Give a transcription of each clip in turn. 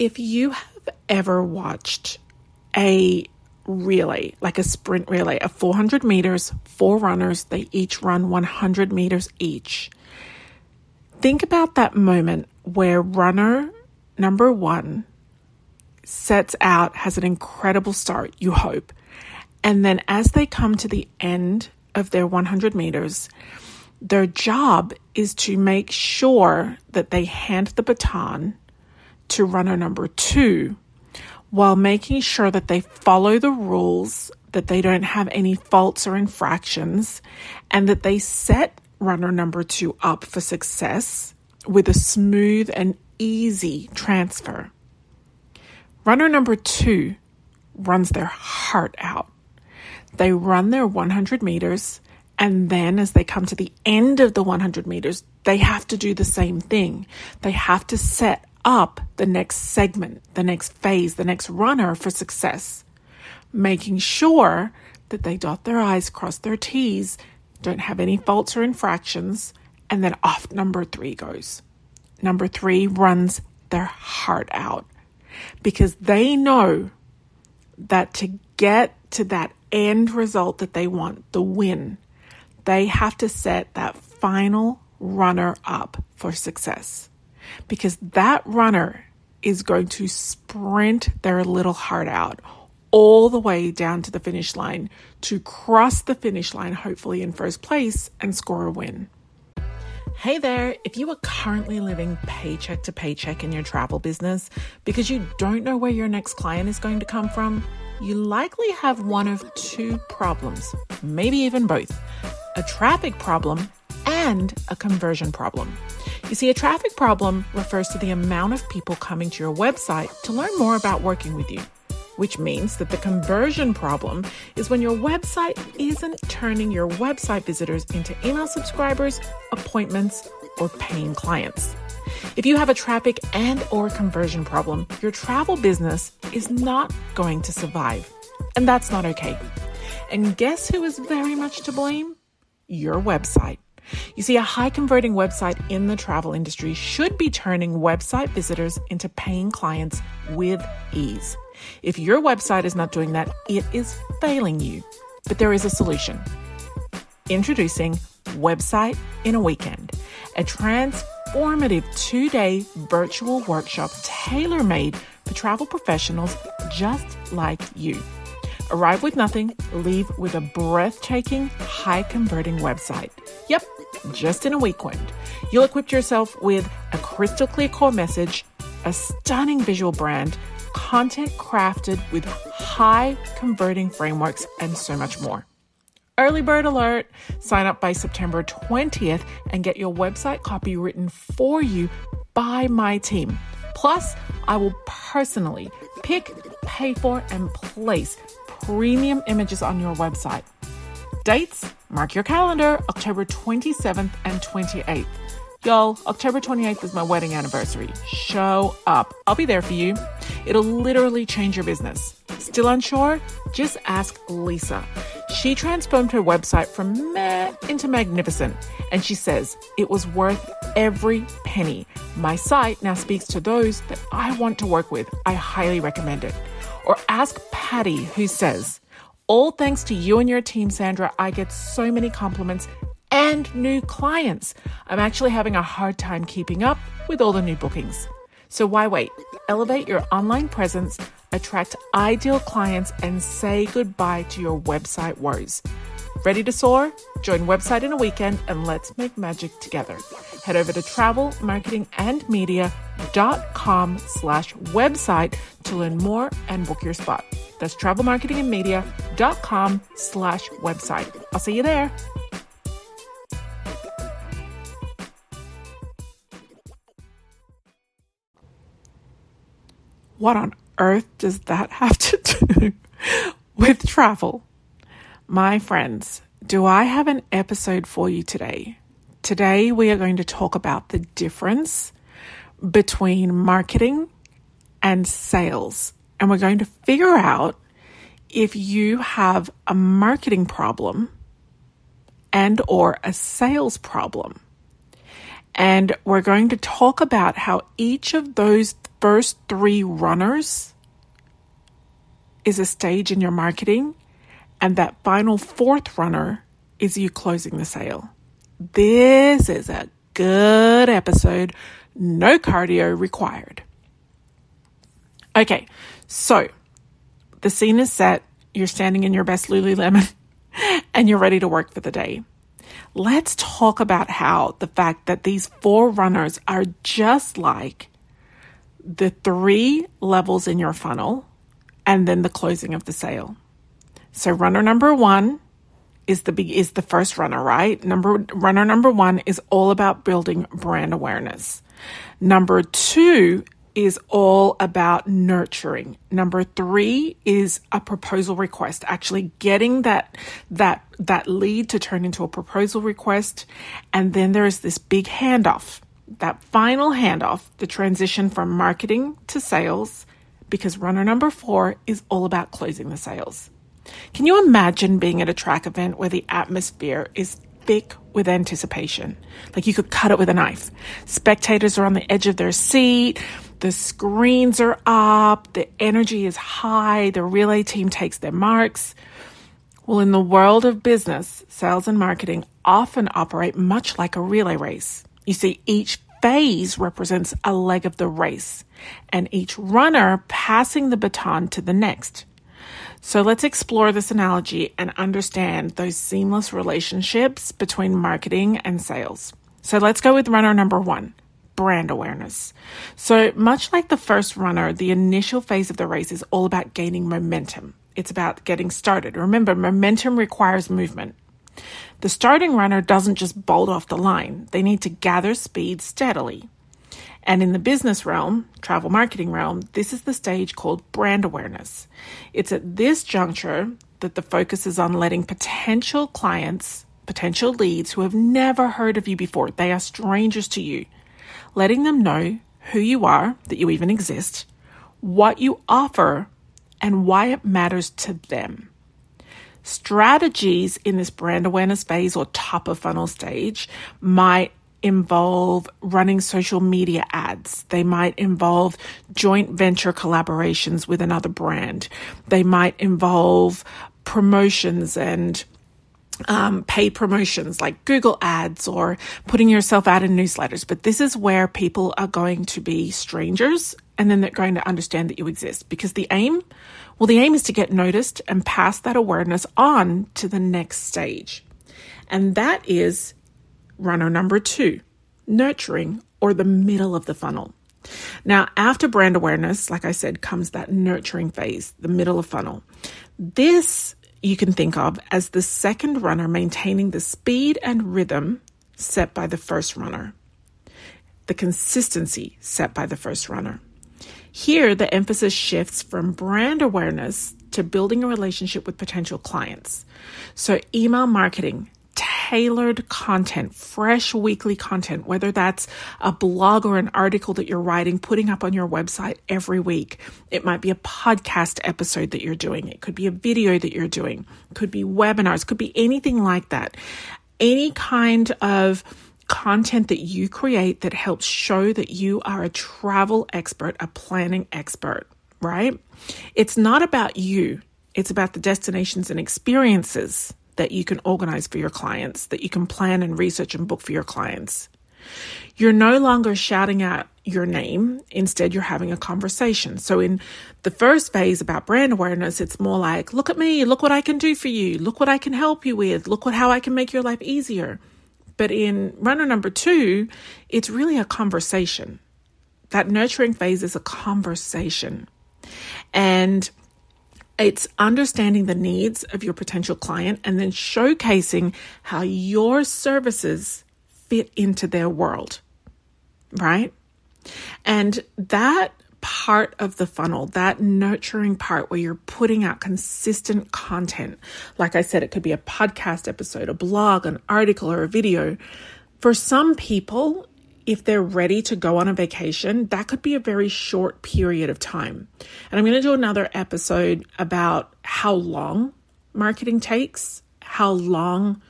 If you have ever watched a relay, like a sprint relay of 400 meters, four runners, they each run 100 meters each. Think about that moment where runner number one sets out, has an incredible start, you hope. And then as they come to the end of their 100 meters, their job is to make sure that they hand the baton to runner number two while making sure that they follow the rules, that they don't have any faults or infractions, and that they set runner number two up for success with a smooth and easy transfer. Runner number two runs their heart out. They run their 100 meters, and then as they come to the end of the 100 meters, they have to do the same thing. They have to set up the next segment, the next phase, the next runner for success, making sure that they dot their I's, cross their T's, don't have any faults or infractions, and then off number three goes. Number three runs their heart out because they know that to get to that end result that they want, the win, they have to set that final runner up for success because that runner is going to sprint their little heart out all the way down to the finish line to cross the finish line, hopefully in first place, and score a win. Hey there, if you are currently living paycheck to paycheck in your travel business because you don't know where your next client is going to come from, you likely have one of two problems, maybe even both a traffic problem and a conversion problem. You see, a traffic problem refers to the amount of people coming to your website to learn more about working with you, which means that the conversion problem is when your website isn't turning your website visitors into email subscribers, appointments, or paying clients. If you have a traffic and or conversion problem, your travel business is not going to survive. And that's not okay. And guess who is very much to blame? Your website. You see, a high converting website in the travel industry should be turning website visitors into paying clients with ease. If your website is not doing that, it is failing you. But there is a solution. Introducing Website in a Weekend, a transformative two day virtual workshop tailor made for travel professionals just like you. Arrive with nothing, leave with a breathtaking, high converting website. Yep, just in a weekend. You'll equip yourself with a crystal clear core message, a stunning visual brand, content crafted with high converting frameworks, and so much more. Early bird alert! Sign up by September 20th and get your website copy written for you by my team. Plus, I will personally pick, pay for, and place premium images on your website. Dates, mark your calendar, October 27th and 28th. Y'all, October 28th is my wedding anniversary. Show up. I'll be there for you. It'll literally change your business. Still unsure? Just ask Lisa. She transformed her website from meh into magnificent. And she says it was worth every penny. My site now speaks to those that I want to work with. I highly recommend it. Or ask Patty, who says, all thanks to you and your team, Sandra, I get so many compliments and new clients. I'm actually having a hard time keeping up with all the new bookings. So why wait? Elevate your online presence, attract ideal clients, and say goodbye to your website woes. Ready to soar? Join Website in a Weekend and let's make magic together. Head over to travelmarketingandmedia.com slash website to learn more and book your spot. That's travelmarketingandmedia.com slash website. I'll see you there. What on earth does that have to do with travel? My friends, do I have an episode for you today? Today, we are going to talk about the difference between marketing and sales. And we're going to figure out if you have a marketing problem and or a sales problem. And we're going to talk about how each of those first three runners is a stage in your marketing, and that final fourth runner is you closing the sale. This is a good episode, no cardio required. Okay, so the scene is set. You're standing in your best Lululemon and you're ready to work for the day. Let's talk about how the fact that these four runners are just like the three levels in your funnel and then the closing of the sale. So runner number 1 is the is the first runner, right? Number runner number 1 is all about building brand awareness. Number 2 is all about nurturing. Number 3 is a proposal request, actually getting that that that lead to turn into a proposal request, and then there is this big handoff. That final handoff, the transition from marketing to sales, because runner number 4 is all about closing the sales. Can you imagine being at a track event where the atmosphere is thick with anticipation? Like you could cut it with a knife. Spectators are on the edge of their seat. The screens are up. The energy is high. The relay team takes their marks. Well, in the world of business, sales and marketing often operate much like a relay race. You see, each phase represents a leg of the race, and each runner passing the baton to the next. So let's explore this analogy and understand those seamless relationships between marketing and sales. So let's go with runner number one brand awareness. So, much like the first runner, the initial phase of the race is all about gaining momentum. It's about getting started. Remember, momentum requires movement. The starting runner doesn't just bolt off the line, they need to gather speed steadily. And in the business realm, travel marketing realm, this is the stage called brand awareness. It's at this juncture that the focus is on letting potential clients, potential leads who have never heard of you before, they are strangers to you, letting them know who you are, that you even exist, what you offer, and why it matters to them. Strategies in this brand awareness phase or top of funnel stage might involve running social media ads. They might involve joint venture collaborations with another brand. They might involve promotions and um, promotions like Google ads or putting yourself out in newsletters. But this is where people are going to be strangers and then they're going to understand that you exist because the aim, well, the aim is to get noticed and pass that awareness on to the next stage. And that is runner number two, nurturing or the middle of the funnel. Now, after brand awareness, like I said, comes that nurturing phase, the middle of funnel. This you can think of as the second runner maintaining the speed and rhythm set by the first runner, the consistency set by the first runner. Here, the emphasis shifts from brand awareness to building a relationship with potential clients. So, email marketing, tailored content, fresh weekly content, whether that's a blog or an article that you're writing, putting up on your website every week. It might be a podcast episode that you're doing. It could be a video that you're doing. It could be webinars, could be anything like that. Any kind of content that you create that helps show that you are a travel expert, a planning expert, right? It's not about you. It's about the destinations and experiences that you can organize for your clients, that you can plan and research and book for your clients. You're no longer shouting out your name, instead, you're having a conversation. So, in the first phase about brand awareness, it's more like, look at me, look what I can do for you, look what I can help you with, look what how I can make your life easier. But in runner number two, it's really a conversation. That nurturing phase is a conversation. And it's understanding the needs of your potential client and then showcasing how your services fit into their world, right? And that part of the funnel, that nurturing part where you're putting out consistent content. Like I said, it could be a podcast episode, a blog, an article, or a video. For some people, if they're ready to go on a vacation, that could be a very short period of time. And I'm going to do another episode about how long marketing takes, how long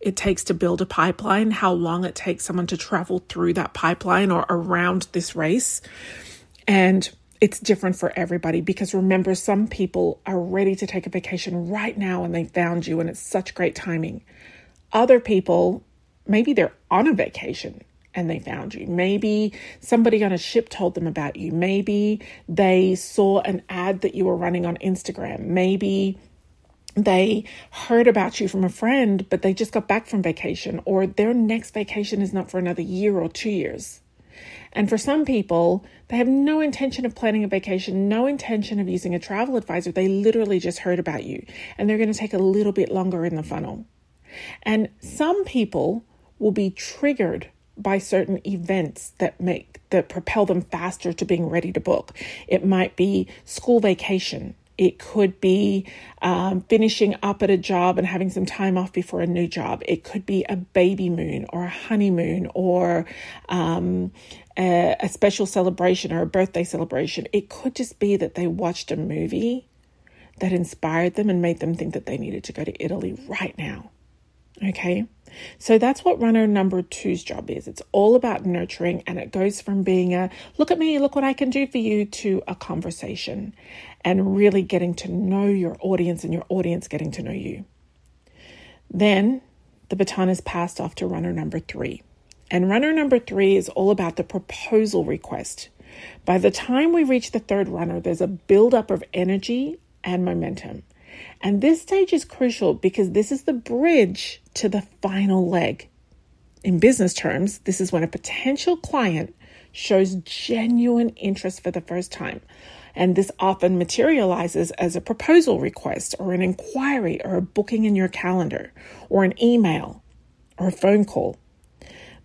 it takes to build a pipeline, how long it takes someone to travel through that pipeline or around this race. And it's different for everybody because remember, some people are ready to take a vacation right now and they found you and it's such great timing. Other people, maybe they're on a vacation and they found you. Maybe somebody on a ship told them about you. Maybe they saw an ad that you were running on Instagram. Maybe they heard about you from a friend, but they just got back from vacation, or their next vacation is not for another year or two years. And for some people, they have no intention of planning a vacation, no intention of using a travel advisor. They literally just heard about you and they're going to take a little bit longer in the funnel. And some people will be triggered by certain events that make that propel them faster to being ready to book. It might be school vacation. It could be um, finishing up at a job and having some time off before a new job. It could be a baby moon or a honeymoon or um, a, a special celebration or a birthday celebration. It could just be that they watched a movie that inspired them and made them think that they needed to go to Italy right now. Okay. So that's what runner number two's job is. It's all about nurturing and it goes from being a look at me, look what I can do for you to a conversation and really getting to know your audience and your audience getting to know you. Then the baton is passed off to runner number three. And runner number three is all about the proposal request. By the time we reach the third runner, there's a buildup of energy and momentum. And this stage is crucial because this is the bridge to the final leg. In business terms, this is when a potential client shows genuine interest for the first time. And this often materializes as a proposal request or an inquiry or a booking in your calendar or an email or a phone call.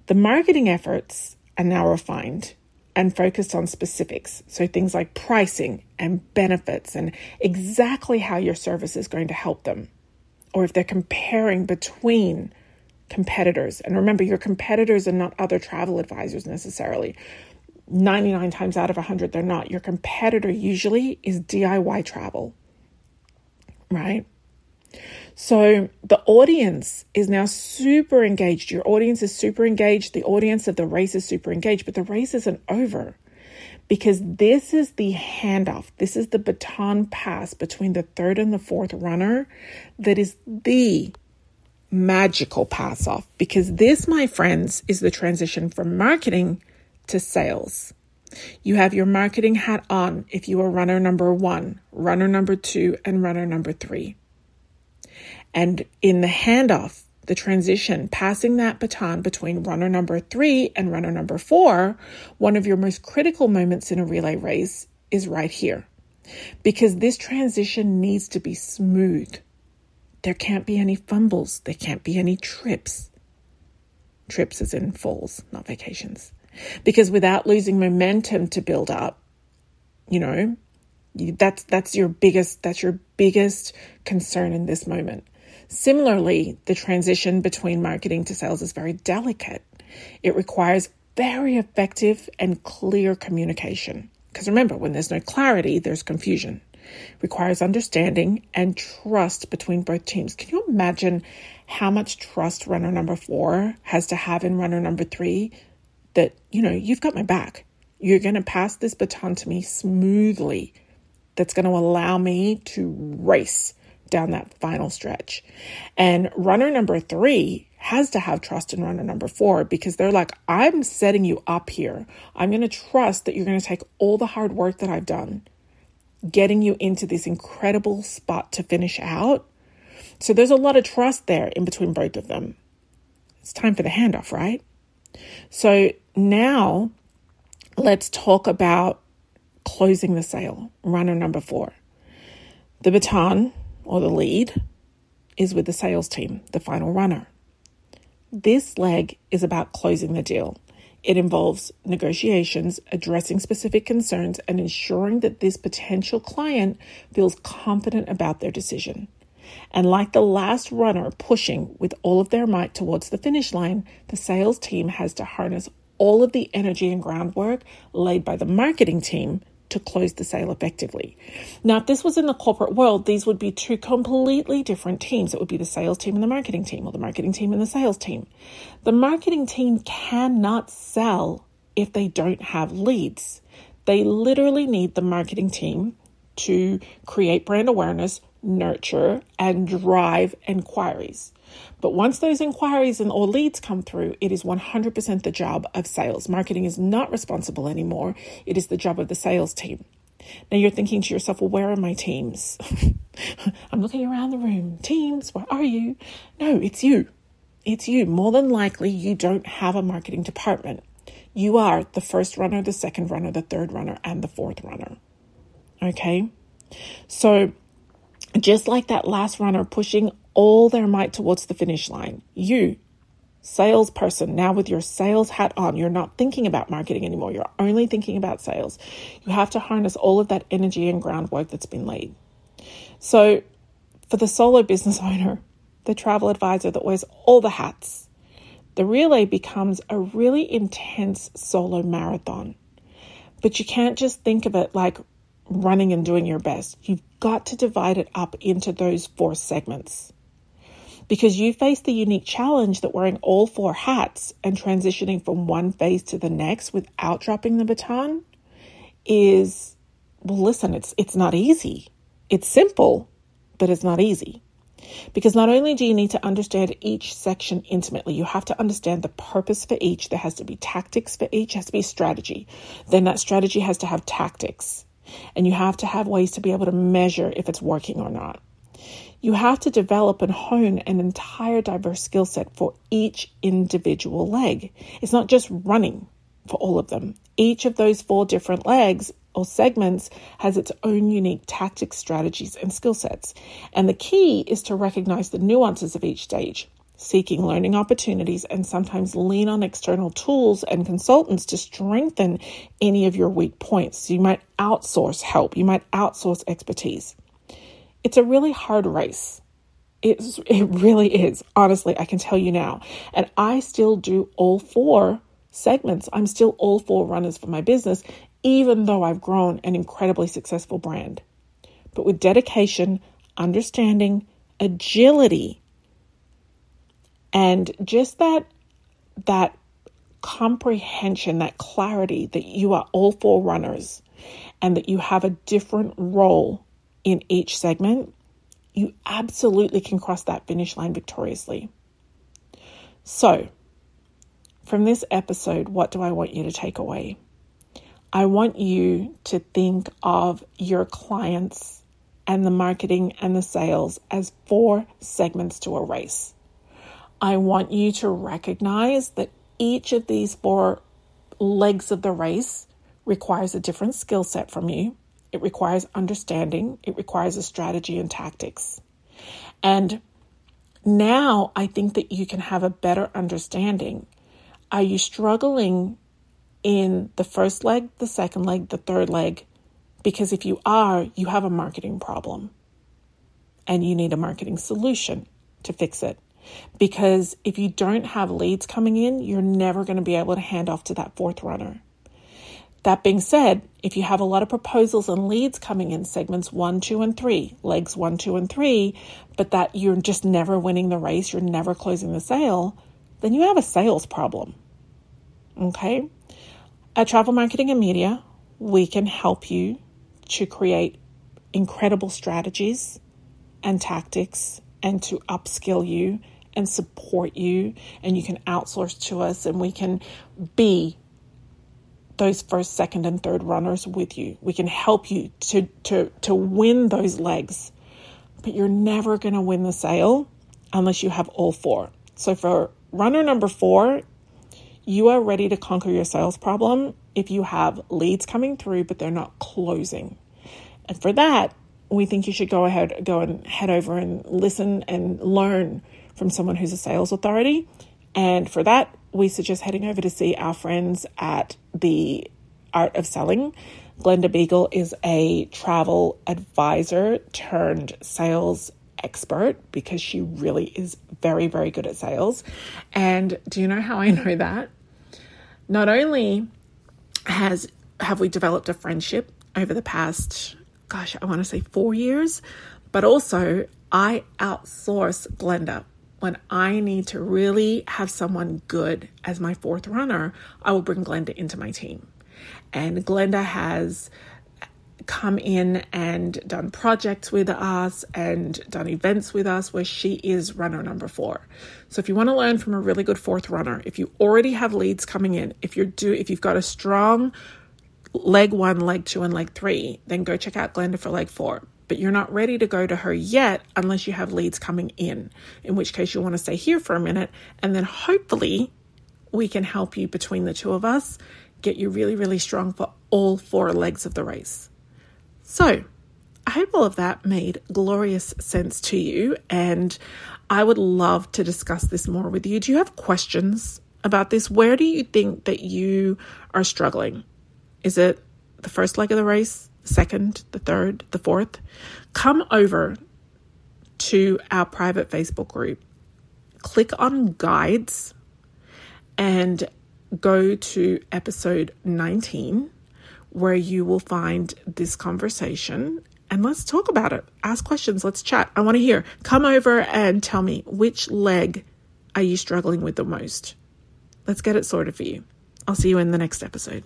The marketing efforts are now refined and focused on specifics. So things like pricing and benefits and exactly how your service is going to help them. Or if they're comparing between competitors. And remember, your competitors are not other travel advisors necessarily. 99 times out of 100, they're not. Your competitor usually is DIY travel, right? So the audience is now super engaged. Your audience is super engaged. The audience of the race is super engaged, but the race isn't over because this is the handoff. This is the baton pass between the third and the fourth runner that is the magical pass off because this, my friends, is the transition from marketing to sales. You have your marketing hat on if you are runner number one, runner number two, and runner number three. And in the handoff, the transition, passing that baton between runner number three and runner number four, one of your most critical moments in a relay race is right here. Because this transition needs to be smooth. There can't be any fumbles, there can't be any trips. Trips as in falls, not vacations. Because without losing momentum to build up, you know, that's that's your biggest that's your biggest concern in this moment. Similarly, the transition between marketing to sales is very delicate. It requires very effective and clear communication. Because remember, when there's no clarity, there's confusion. It requires understanding and trust between both teams. Can you imagine how much trust runner number four has to have in runner number three? That, you know, you've got my back. You're going to pass this baton to me smoothly. That's going to allow me to race down that final stretch. And runner number three has to have trust in runner number four because they're like, I'm setting you up here. I'm going to trust that you're going to take all the hard work that I've done, getting you into this incredible spot to finish out. So there's a lot of trust there in between both of them. It's time for the handoff, right? So now let's talk about closing the sale, runner number four. The baton or the lead, is with the sales team, the final runner. This leg is about closing the deal. It involves negotiations, addressing specific concerns, and ensuring that this potential client feels confident about their decision. And like the last runner pushing with all of their might towards the finish line, the sales team has to harness all of the energy and groundwork laid by the marketing team to close the sale effectively. Now, if this was in the corporate world, these would be two completely different teams. It would be the sales team and the marketing team, or the marketing team and the sales team. The marketing team cannot sell if they don't have leads. They literally need the marketing team to create brand awareness, nurture, and drive inquiries. But once those inquiries and or leads come through, it is 100% the job of sales. Marketing is not responsible anymore. It is the job of the sales team. Now you're thinking to yourself, well, where are my teams? I'm looking around the room. Teams, where are you? No, it's you. It's you. More than likely, you don't have a marketing department. You are the first runner, the second runner, the third runner, and the fourth runner. Okay? So, just like that last runner pushing all their might towards the finish line, you, salesperson, now with your sales hat on, you're not thinking about marketing anymore. You're only thinking about sales. You have to harness all of that energy and groundwork that's been laid. So, for the solo business owner, the travel advisor that wears all the hats, the relay becomes a really intense solo marathon. But you can't just think of it like running and doing your best. You've got to divide it up into those four segments. Because you face the unique challenge that wearing all four hats and transitioning from one phase to the next without dropping the baton is well listen, it's it's not easy. It's simple, but it's not easy. Because not only do you need to understand each section intimately, you have to understand the purpose for each. There has to be tactics for each, has to be strategy. Then that strategy has to have tactics. And you have to have ways to be able to measure if it's working or not. You have to develop and hone an entire diverse skill set for each individual leg. It's not just running for all of them. Each of those four different legs or segments has its own unique tactics, strategies, and skill sets. And the key is to recognize the nuances of each stage, seeking learning opportunities, and sometimes lean on external tools and consultants to strengthen any of your weak points. You might outsource help, you might outsource expertise. It's a really hard race. It's, it really is. Honestly, I can tell you now. And I still do all four segments. I'm still all four runners for my business, even though I've grown an incredibly successful brand. But with dedication, understanding, agility, and just that that comprehension, that clarity that you are all four runners and that you have a different role in each segment, you absolutely can cross that finish line victoriously. So, from this episode, what do I want you to take away? I want you to think of your clients and the marketing and the sales as four segments to a race. I want you to recognize that each of these four legs of the race requires a different skill set from you. It requires understanding, it requires a strategy and tactics. And now I think that you can have a better understanding. Are you struggling in the first leg, the second leg, the third leg, because if you are, you have a marketing problem and you need a marketing solution to fix it. Because if you don't have leads coming in, you're never going to be able to hand off to that fourth runner. That being said, if you have a lot of proposals and leads coming in segments one, two, and three, legs one, two, and three, but that you're just never winning the race, you're never closing the sale, then you have a sales problem. Okay? At Travel Marketing and Media, we can help you to create incredible strategies and tactics and to upskill you and support you. And you can outsource to us and we can be those first, second, and third runners with you. We can help you to, to, to win those legs. But you're never going to win the sale unless you have all four. So for runner number four, you are ready to conquer your sales problem if you have leads coming through, but they're not closing. And for that, we think you should go ahead, go and head over and listen and learn from someone who's a sales authority. And for that, we suggest heading over to see our friends at the Art of Selling. Glenda Beagle is a travel advisor turned sales expert because she really is very, very good at sales. And do you know how I know that? not only has have we developed a friendship over the past gosh i want to say four years but also i outsource glenda when i need to really have someone good as my fourth runner i will bring glenda into my team And Glenda has come in and done projects with us and done events with us where she is runner number four. So if you want to learn from a really good fourth runner, if you already have leads coming in, if you're do if you've got a strong leg one, leg two, and leg three, then go check out Glenda for leg four. But you're not ready to go to her yet unless you have leads coming in, in which case you'll want to stay here for a minute and then hopefully we can help you between the two of us get you really, really strong for all four legs of the race. So, I hope all of that made glorious sense to you, and I would love to discuss this more with you. Do you have questions about this? Where do you think that you are struggling? Is it the first leg of the race, second, the third, the fourth? Come over to our private Facebook group, click on guides, and go to episode 19 where you will find this conversation and let's talk about it. Ask questions, let's chat. I want to hear. Come over and tell me which leg are you struggling with the most? Let's get it sorted for you. I'll see you in the next episode.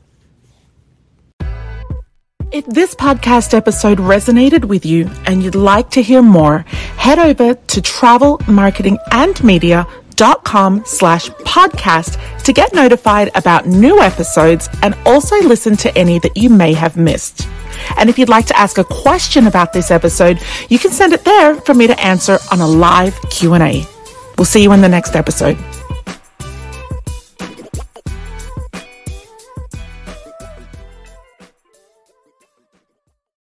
If this podcast episode resonated with you and you'd like to hear more, head over to travel, marketing, and media dot com slash podcast to get notified about new episodes and also listen to any that you may have missed. And if you'd like to ask a question about this episode, you can send it there for me to answer on a live Q&A. We'll see you in the next episode.